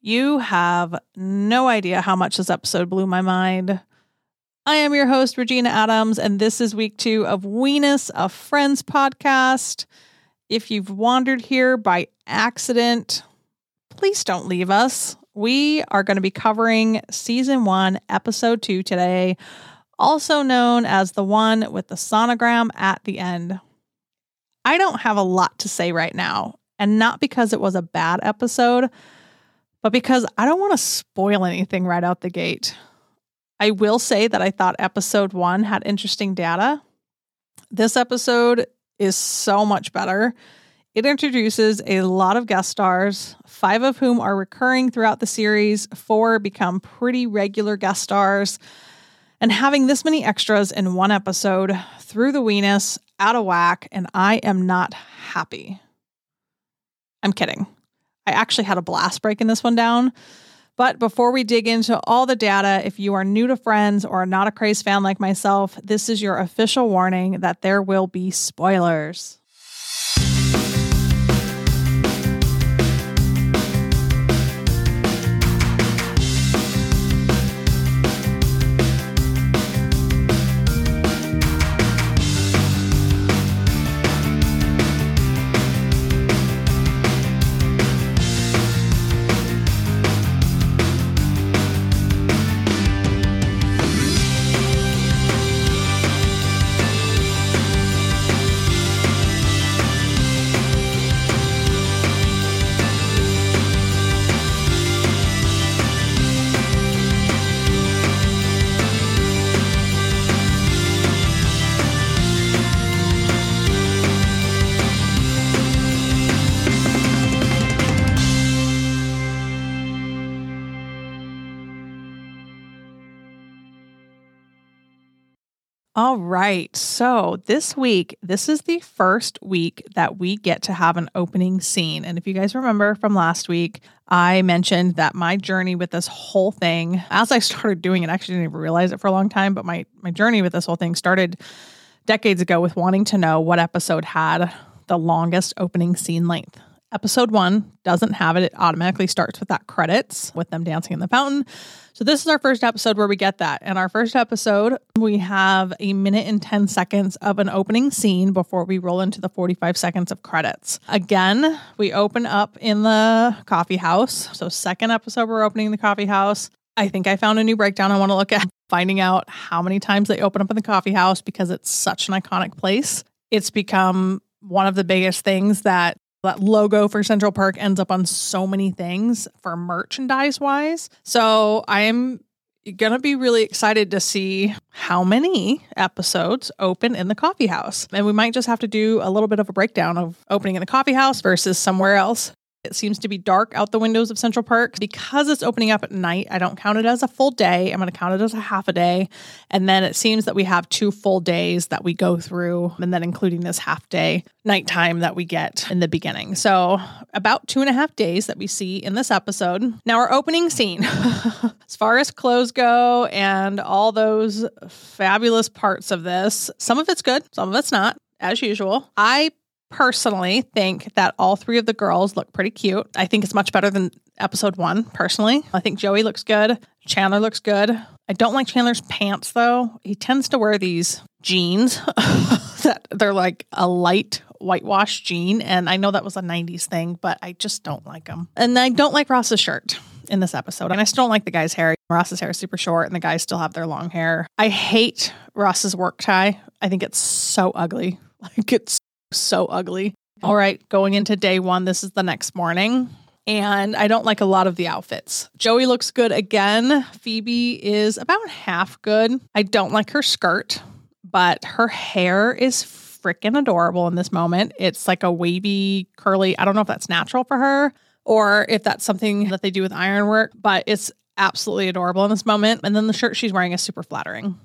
You have no idea how much this episode blew my mind. I am your host, Regina Adams, and this is week two of WENUS, a Friends podcast. If you've wandered here by accident, please don't leave us. We are going to be covering season one, episode two today, also known as the one with the sonogram at the end. I don't have a lot to say right now, and not because it was a bad episode but because I don't want to spoil anything right out the gate. I will say that I thought episode one had interesting data. This episode is so much better. It introduces a lot of guest stars, five of whom are recurring throughout the series, four become pretty regular guest stars. And having this many extras in one episode threw the weenus out of whack, and I am not happy. I'm kidding. I actually had a blast breaking this one down. But before we dig into all the data, if you are new to Friends or not a craze fan like myself, this is your official warning that there will be spoilers. All right. So this week, this is the first week that we get to have an opening scene. And if you guys remember from last week, I mentioned that my journey with this whole thing, as I started doing it, I actually didn't even realize it for a long time, but my, my journey with this whole thing started decades ago with wanting to know what episode had the longest opening scene length. Episode one doesn't have it. It automatically starts with that credits with them dancing in the fountain. So this is our first episode where we get that. And our first episode, we have a minute and 10 seconds of an opening scene before we roll into the 45 seconds of credits. Again, we open up in the coffee house. So second episode, we're opening the coffee house. I think I found a new breakdown I want to look at, finding out how many times they open up in the coffee house because it's such an iconic place. It's become one of the biggest things that that logo for Central Perk ends up on so many things for merchandise wise. So I'm going to be really excited to see how many episodes open in the coffee house. And we might just have to do a little bit of a breakdown of opening in the coffee house versus somewhere else. It seems to be dark out the windows of Central Perk. Because it's opening up at night, I don't count it as a full day. I'm going to count it as a half a day. And then it seems that we have two full days that we go through, and then including this half day nighttime that we get in the beginning. So, about two and a half days that we see in this episode. Now, our opening scene, as far as clothes go and all those fabulous parts of this, some of it's good, some of it's not, as usual. I personally think that all three of the girls look pretty cute. I think it's much better than episode one, personally. I think Joey looks good. Chandler looks good. I don't like Chandler's pants though. He tends to wear these jeans that they're like a light whitewash jean. And I know that was a 90s thing, but I just don't like them. And I don't like Ross's shirt in this episode. And I still don't like the guy's hair. Ross's hair is super short and the guys still have their long hair. I hate Ross's work tie. I think it's so ugly. Like it's so ugly. All right, going into day one, this is the next morning. And I don't like a lot of the outfits. Joey looks good again. Phoebe is about half good. I don't like her skirt, but her hair is freaking adorable in this moment. It's like a wavy, curly. I don't know if that's natural for her or if that's something that they do with ironwork, but it's absolutely adorable in this moment. And then the shirt she's wearing is super flattering.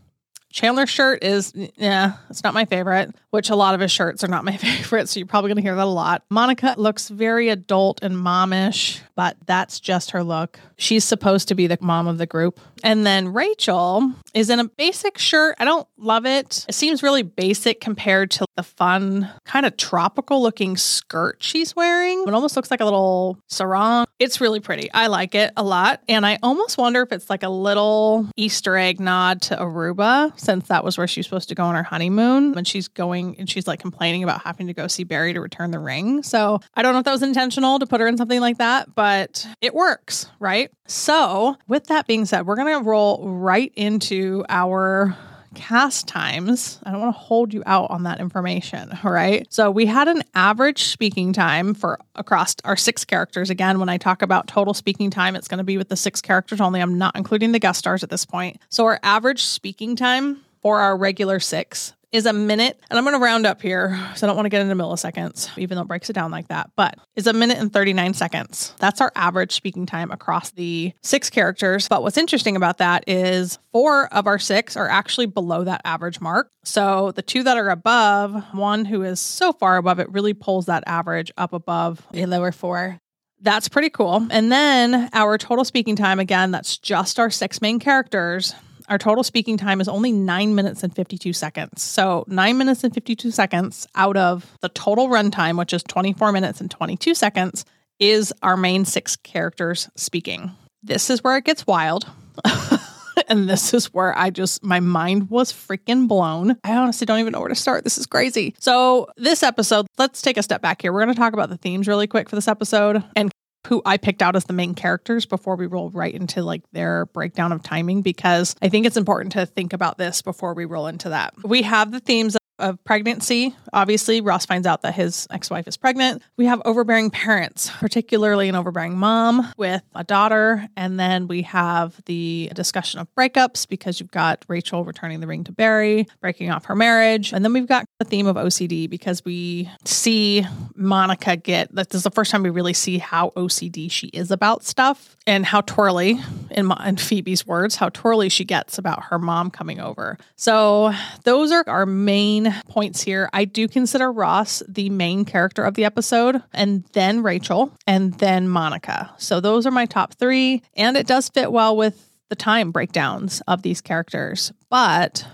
Chandler's shirt is, yeah, it's not my favorite, which a lot of his shirts are not my favorite. So you're probably going to hear that a lot. Monica looks very adult and momish, but that's just her look. She's supposed to be the mom of the group. And then Rachel is in a basic shirt. I don't love it. It seems really basic compared to the fun, kind of tropical looking skirt she's wearing. It almost looks like a little sarong. It's really pretty. I like it a lot. And I almost wonder if it's like a little Easter egg nod to Aruba, since that was where she's supposed to go on her honeymoon. And she's going and she's like complaining about having to go see Barry to return the ring. So I don't know if that was intentional to put her in something like that, but it works, right? So, with that being said, we're going to roll right into our cast times. I don't want to hold you out on that information. All right. So we had an average speaking time for across our six characters. Again, when I talk about total speaking time, it's going to be with the six characters only. I'm not including the guest stars at this point. So our average speaking time for our regular six is a minute, and I'm going to round up here, so I don't want to get into milliseconds, even though it breaks it down like that, but is a minute and 39 seconds. That's our average speaking time across the six characters. But what's interesting about that is four of our six are actually below that average mark. So the two that are above, one who is so far above it really pulls that average up above the lower four. That's pretty cool. And then our total speaking time, again, that's just our six main characters our total speaking time is only nine minutes and 52 seconds. So, nine minutes and 52 seconds out of the total runtime, which is 24 minutes and 22 seconds, is our main six characters speaking. This is where it gets wild. and this is where I just, my mind was freaking blown. I honestly don't even know where to start. This is crazy. So, this episode, let's take a step back here. We're going to talk about the themes really quick for this episode and who I picked out as the main characters before we roll right into like their breakdown of timing because I think it's important to think about this before we roll into that. We have the themes of pregnancy. Obviously, Ross finds out that his ex wife is pregnant. We have overbearing parents, particularly an overbearing mom with a daughter. And then we have the discussion of breakups because you've got Rachel returning the ring to Barry, breaking off her marriage. And then we've got the theme of OCD because we see Monica get this is the first time we really see how OCD she is about stuff and how twirly, in, in Phoebe's words, how twirly she gets about her mom coming over. So those are our main main points here. I do consider Ross the main character of the episode, and then Rachel, and then Monica. So those are my top three. And it does fit well with the time breakdowns of these characters. But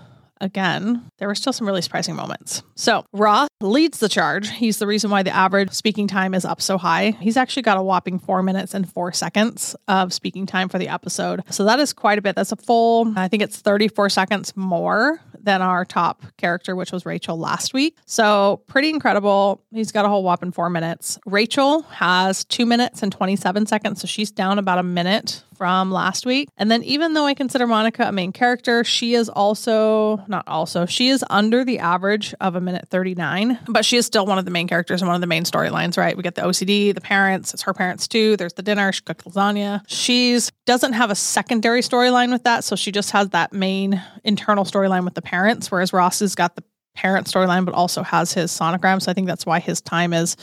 again, there were still some really surprising moments. So Ross leads the charge. He's the reason why the average speaking time is up so high. He's actually got a whopping four minutes and four seconds of speaking time for the episode. So that is quite a bit. That's a full, I think it's 34 seconds more than our top character, which was Rachel last week. So pretty incredible. He's got a whole whopping four minutes. Rachel has two minutes and 27 seconds. So she's down about a minute from last week. And then, even though I consider Monica a main character, she is also not also, she is under the average of a minute 39, but she is still one of the main characters and one of the main storylines, right? We get the OCD, the parents, it's her parents too. There's the dinner, she cooked lasagna. She's doesn't have a secondary storyline with that. So she just has that main internal storyline with the parents, whereas Ross has got the parent storyline, but also has his sonogram. So I think that's why his time is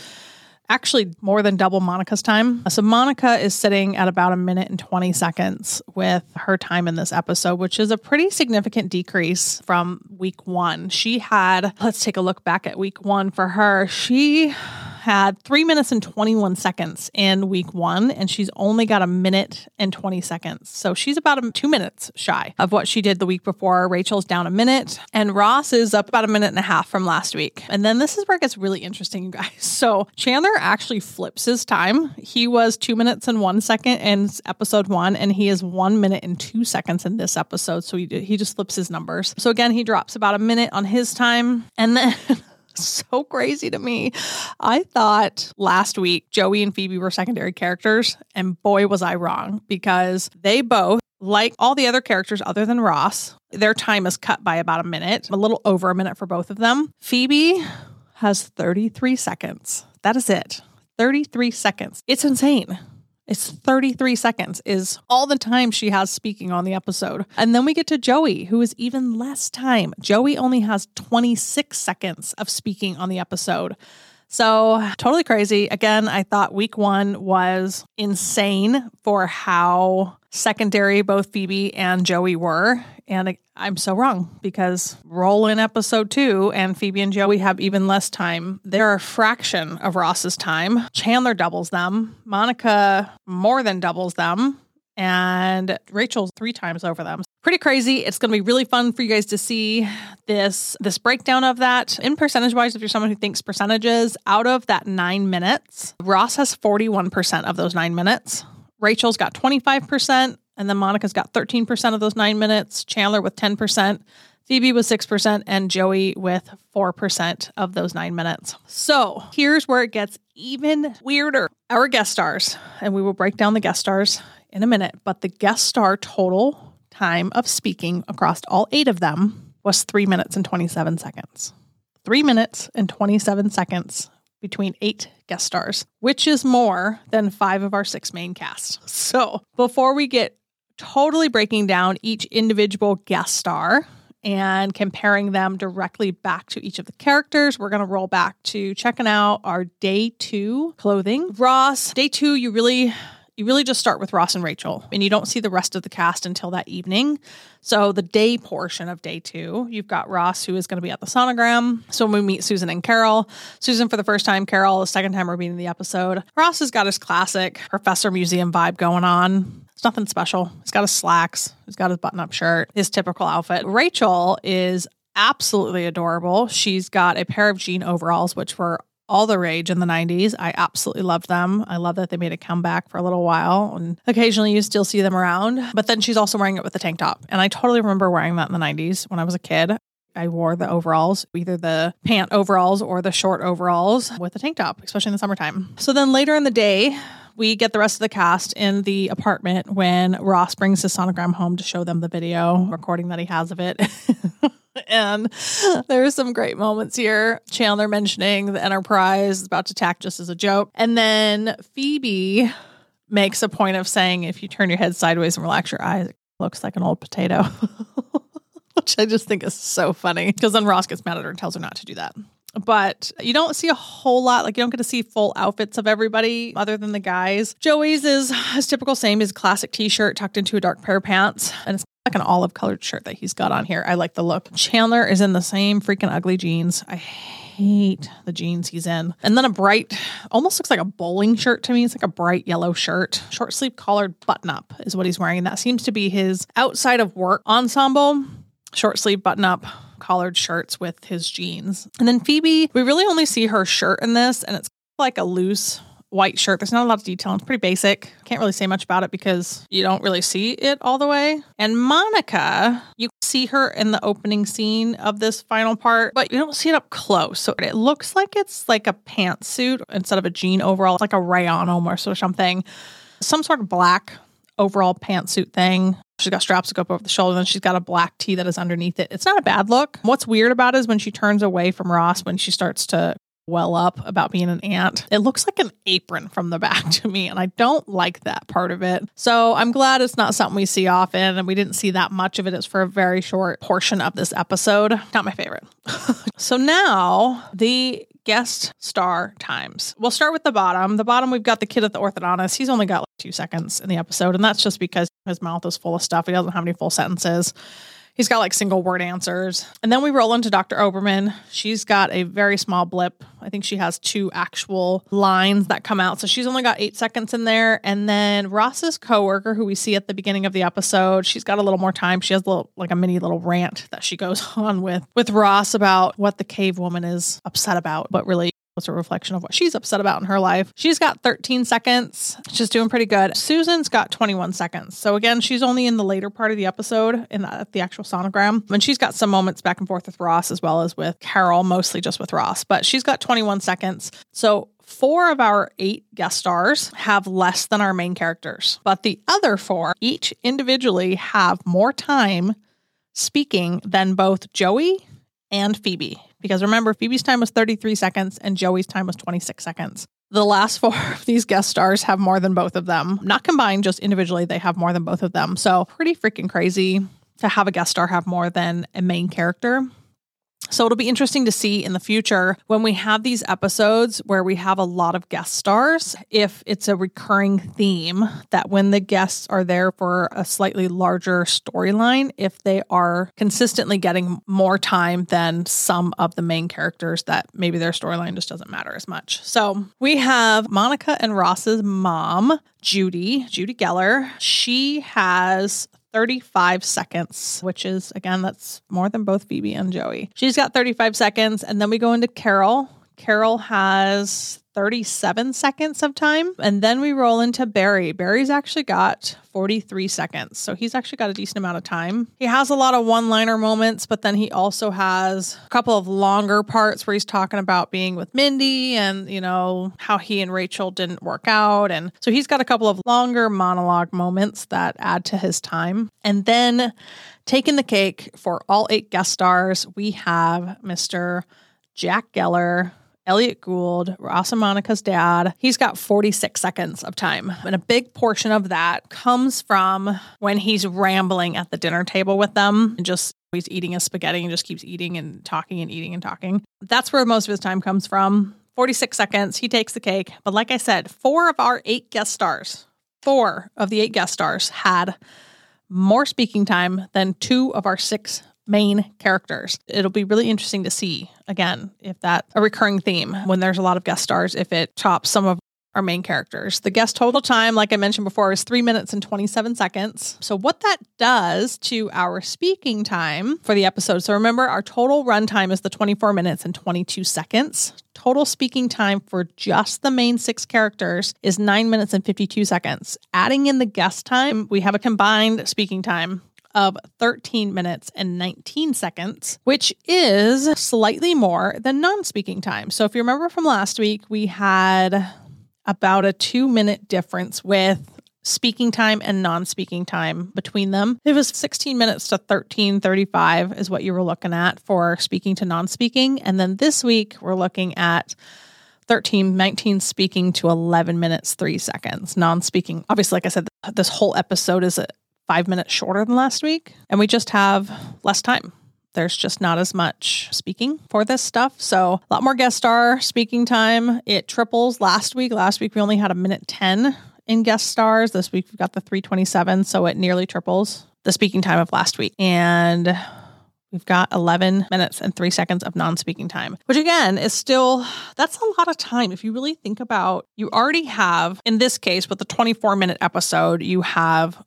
actually more than double Monica's time. So Monica is sitting at about a minute and 20 seconds with her time in this episode, which is a pretty significant decrease from week one. She had, let's take a look back at week one for her. She had three minutes and 21 seconds in week one, and she's only got a minute and 20 seconds. So she's about two minutes shy of what she did the week before. Rachel's down a minute, and Ross is up about a minute and a half from last week. And then this is where it gets really interesting, you guys. So Chandler actually flips his time. He was two minutes and one second in episode one, and he is one minute and two seconds in this episode. So he, he just flips his numbers. So again, he drops about a minute on his time. And then so crazy to me. I thought last week Joey and Phoebe were secondary characters, and boy, was I wrong because they both, like all the other characters other than Ross, their time is cut by about a minute, a little over a minute for both of them. Phoebe has 33 seconds. That is it. 33 seconds. It's insane. It's 33 seconds is all the time she has speaking on the episode. And then we get to Joey, who is even less time. Joey only has 26 seconds of speaking on the episode. So, totally crazy. Again, I thought week one was insane for how secondary both Phoebe and Joey were. And I'm so wrong because roll in episode two, and Phoebe and Joey have even less time. They're a fraction of Ross's time. Chandler doubles them. Monica more than doubles them. And Rachel's three times over them. Pretty crazy. It's going to be really fun for you guys to see this this breakdown of that in percentage wise. If you're someone who thinks percentages, out of that nine minutes, Ross has 41% of those nine minutes. Rachel's got 25%, and then Monica's got 13% of those nine minutes. Chandler with 10%. Phoebe with 6% and Joey with 4% of those nine minutes. So here's where it gets even weirder. Our guest stars, and we will break down the guest stars in a minute, but the guest star total time of speaking across all eight of them was three minutes and 27 seconds. Three minutes and 27 seconds between eight guest stars, which is more than five of our six main cast. So before we get totally breaking down each individual guest star, and comparing them directly back to each of the characters. We're going to roll back to checking out our day two clothing. Ross, day two, you really you really just start with Ross and Rachel, and you don't see the rest of the cast until that evening. So, the day portion of day two, you've got Ross, who is going to be at the sonogram. So, when we meet Susan and Carol, Susan for the first time, Carol the second time we're meeting the episode. Ross has got his classic professor museum vibe going on. It's nothing special. He's got his slacks, he's got his button up shirt, his typical outfit. Rachel is absolutely adorable. She's got a pair of jean overalls, which were all the rage in the 90s. I absolutely loved them. I love that they made a comeback for a little while and occasionally you still see them around. But then she's also wearing it with a tank top. And I totally remember wearing that in the 90s when I was a kid. I wore the overalls, either the pant overalls or the short overalls with a tank top, especially in the summertime. So then later in the day, we get the rest of the cast in the apartment when Ross brings his sonogram home to show them the video recording that he has of it. and there's some great moments here. Chandler mentioning the Enterprise is about to attack just as a joke. And then Phoebe makes a point of saying, if you turn your head sideways and relax your eyes, it looks like an old potato. Which I just think is so funny because then Ross gets mad at her and tells her not to do that but you don't see a whole lot. Like you don't get to see full outfits of everybody other than the guys. Joey's is his typical same, his classic t-shirt tucked into a dark pair of pants. And it's like an olive colored shirt that he's got on here. I like the look. Chandler is in the same freaking ugly jeans. I hate the jeans he's in. And then a bright, almost looks like a bowling shirt to me. It's like a bright yellow shirt. Short sleeve collared button up is what he's wearing. And that seems to be his outside of work ensemble. Short sleeve button up collared shirts with his jeans. And then Phoebe, we really only see her shirt in this, and it's like a loose white shirt. There's not a lot of detail. It's pretty basic. Can't really say much about it because you don't really see it all the way. And Monica, you see her in the opening scene of this final part, but you don't see it up close. So it looks like it's like a pantsuit instead of a jean overall. It's like a rayon almost or something. Some sort of black overall pantsuit thing. She's got straps that go up over the shoulder, and she's got a black tee that is underneath it. It's not a bad look. What's weird about it is when she turns away from Ross, when she starts to well up about being an aunt. It looks like an apron from the back to me, and I don't like that part of it. So I'm glad it's not something we see often, and we didn't see that much of it. It's for a very short portion of this episode. Not my favorite. so now the guest star times. We'll start with the bottom. The bottom, we've got the kid at the orthodontist. He's only got like two seconds in the episode, and that's just because his mouth is full of stuff. He doesn't have any full sentences. He's got like single word answers. And then we roll into Dr. Oberman. She's got a very small blip. I think she has two actual lines that come out. So she's only got eight seconds in there. And then Ross's coworker, who we see at the beginning of the episode, she's got a little more time. She has a little like a mini little rant that she goes on with with Ross about what the cave woman is upset about, but really was a reflection of what she's upset about in her life. She's got 13 seconds. She's doing pretty good. Susan's got 21 seconds. So again, she's only in the later part of the episode in the, the actual sonogram. And she's got some moments back and forth with Ross as well as with Carol, mostly just with Ross. But she's got 21 seconds. So Four of our eight guest stars have less than our main characters, but the other four each individually have more time speaking than both Joey and Phoebe. Because remember, Phoebe's time was 33 seconds and Joey's time was 26 seconds. The last four of these guest stars have more than both of them. Not combined, just individually, they have more than both of them. So, pretty freaking crazy to have a guest star have more than a main character. So it'll be interesting to see in the future when we have these episodes where we have a lot of guest stars, if it's a recurring theme that when the guests are there for a slightly larger storyline, if they are consistently getting more time than some of the main characters that maybe their storyline just doesn't matter as much. So we have Monica and Ross's mom, Judy, Judy Geller. She has 35 seconds, which is, again, that's more than both Phoebe and Joey. She's got 35 seconds. And then we go into Carol. Carol has 37 seconds of time. And then we roll into Barry. Barry's actually got 43 seconds. So he's actually got a decent amount of time. He has a lot of one liner moments, but then he also has a couple of longer parts where he's talking about being with Mindy and, you know, how he and Rachel didn't work out. And so he's got a couple of longer monologue moments that add to his time. And then taking the cake for all eight guest stars, we have Mr. Jack Geller, Elliott Gould, Ross and Monica's dad. He's got 46 seconds of time. And a big portion of that comes from when he's rambling at the dinner table with them and just he's eating his spaghetti and just keeps eating and talking and eating and talking. That's where most of his time comes from. 46 seconds. He takes the cake. But like I said, four of our eight guest stars, four of the eight guest stars had more speaking time than two of our six main characters. It'll be really interesting to see again if that a recurring theme when there's a lot of guest stars if it chops some of our main characters. The guest total time, like I mentioned before, is three minutes and 27 seconds. So, what that does to our speaking time for the episode. So, remember, our total runtime is the 24 minutes and 22 seconds. Total speaking time for just the main six characters is nine minutes and 52 seconds. Adding in the guest time, we have a combined speaking time of 13 minutes and 19 seconds, which is slightly more than non speaking time. So, if you remember from last week, we had about a two minute difference with speaking time and non speaking time between them. It was 16 minutes to 1335 is what you were looking at for speaking to non speaking. And then this week, we're looking at 13, 19 speaking to 11 minutes, three seconds, non speaking. Obviously, like I said, this whole episode is five minutes shorter than last week, and we just have less time. There's just not as much speaking for this stuff. So, a lot more guest star speaking time. It triples last week. Last week, we only had a minute 10 in guest stars. This week, we've got the 327. So, it nearly triples the speaking time of last week. And We've got 11 minutes and three seconds of non speaking time, which again is still, that's a lot of time. If you really think about, you already have, in this case, with the 24 minute episode, you have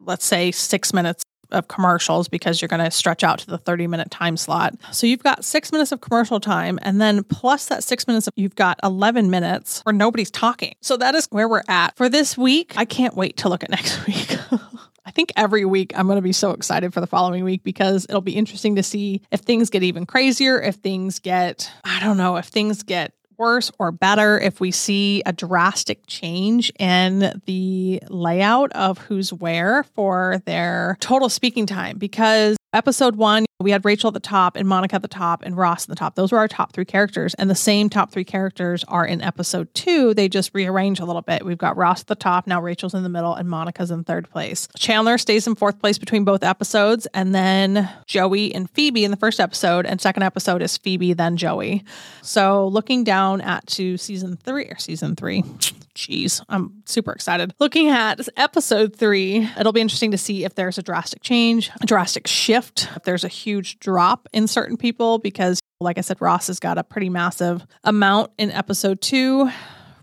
let's say six minutes of commercials because you're going to stretch out to the 30 minute time slot. So you've got six minutes of commercial time, and then plus that six minutes, of, you've got 11 minutes where nobody's talking. So that is where we're at for this week. I can't wait to look at next week. I think every week I'm going to be so excited for the following week because it'll be interesting to see if things get even crazier, if things get, I don't know, if things get worse or better if we see a drastic change in the layout of who's where for their total speaking time because episode one, we had Rachel at the top and Monica at the top and Ross at the top. Those were our top three characters. And the same top three characters are in episode two. They just rearrange a little bit. We've got Ross at the top. Now Rachel's in the middle and Monica's in third place. Chandler stays in fourth place between both episodes. And then Joey and Phoebe in the first episode. And second episode is Phoebe, then Joey. So looking down at to season three or season three. Jeez, I'm super excited. Looking at episode three, it'll be interesting to see if there's a drastic change, a drastic shift, if there's a huge drop in certain people, because, like I said, Ross has got a pretty massive amount in episode two.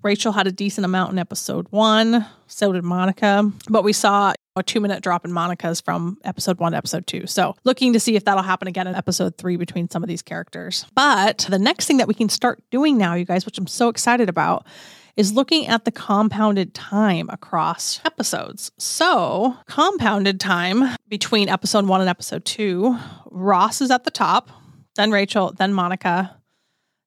Rachel had a decent amount in episode one. So did Monica. But we saw a two minute drop in Monica's from episode one to episode two. So looking to see if that'll happen again in episode three between some of these characters. But the next thing that we can start doing now, you guys, which I'm so excited about, is looking at the compounded time across episodes. So, compounded time between episode one and episode two, Ross is at the top, then Rachel, then Monica,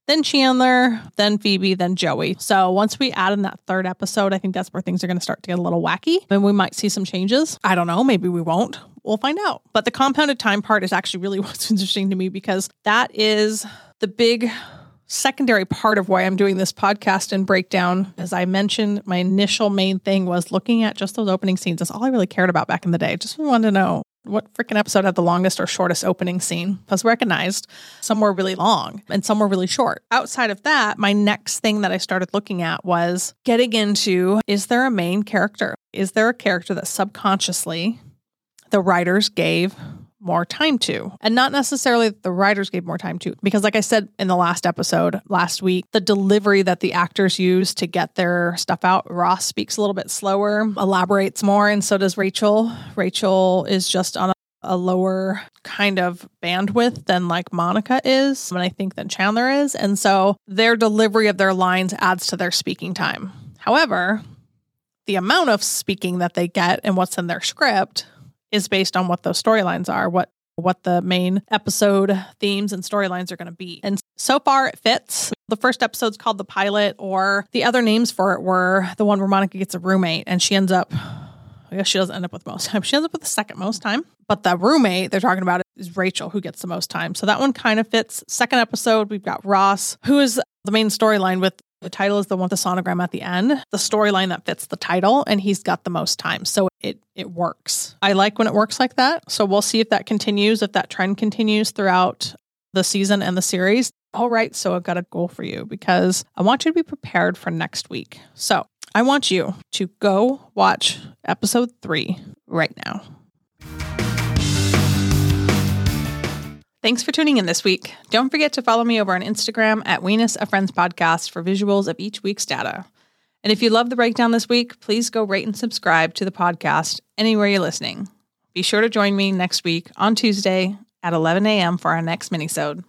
then Chandler, then Phoebe, then Joey. So once we add in that third episode, I think that's where things are going to start to get a little wacky. And we might see some changes. I don't know. Maybe we won't. We'll find out. But the compounded time part is actually really what's interesting to me because that is the big secondary part of why I'm doing this podcast and breakdown. As I mentioned, my initial main thing was looking at just those opening scenes. That's all I really cared about back in the day. Just wanted to know what freaking episode had the longest or shortest opening scene was recognized. Some were really long and some were really short. Outside of that, my next thing that I started looking at was getting into is there a main character? Is there a character that subconsciously the writers gave more time to. And not necessarily that the writers gave more time to, because, like I said in the last episode last week, the delivery that the actors use to get their stuff out, Ross speaks a little bit slower, elaborates more, and so does Rachel. Rachel is just on a a lower kind of bandwidth than like Monica is, and I think than Chandler is. And so their delivery of their lines adds to their speaking time. However, the amount of speaking that they get and what's in their script is based on what those storylines are, what what the main episode themes and storylines are going to be. And so far it fits. The first episode's called The Pilot, or the other names for it were the one where Monica gets a roommate and she ends up, I guess she doesn't end up with most time. She ends up with the second most time. But the roommate they're talking about is Rachel, who gets the most time. So that one kind of fits. Second episode, we've got Ross, who is the main storyline with the title is the one with the sonogram at the end, the storyline that fits the title, and he's got the most time. So it it works. I like when it works like that. So we'll see if that continues, if that trend continues throughout the season and the series. All right, so I've got a goal for you because I want you to be prepared for next week. So I want you to go watch episode three right now. Thanks for tuning in this week. Don't forget to follow me over on Instagram at WENUS a Friends Podcast for visuals of each week's data. And if you love the breakdown this week, please go rate and subscribe to the podcast anywhere you're listening. Be sure to join me next week on Tuesday at 11 a.m. for our next minisode.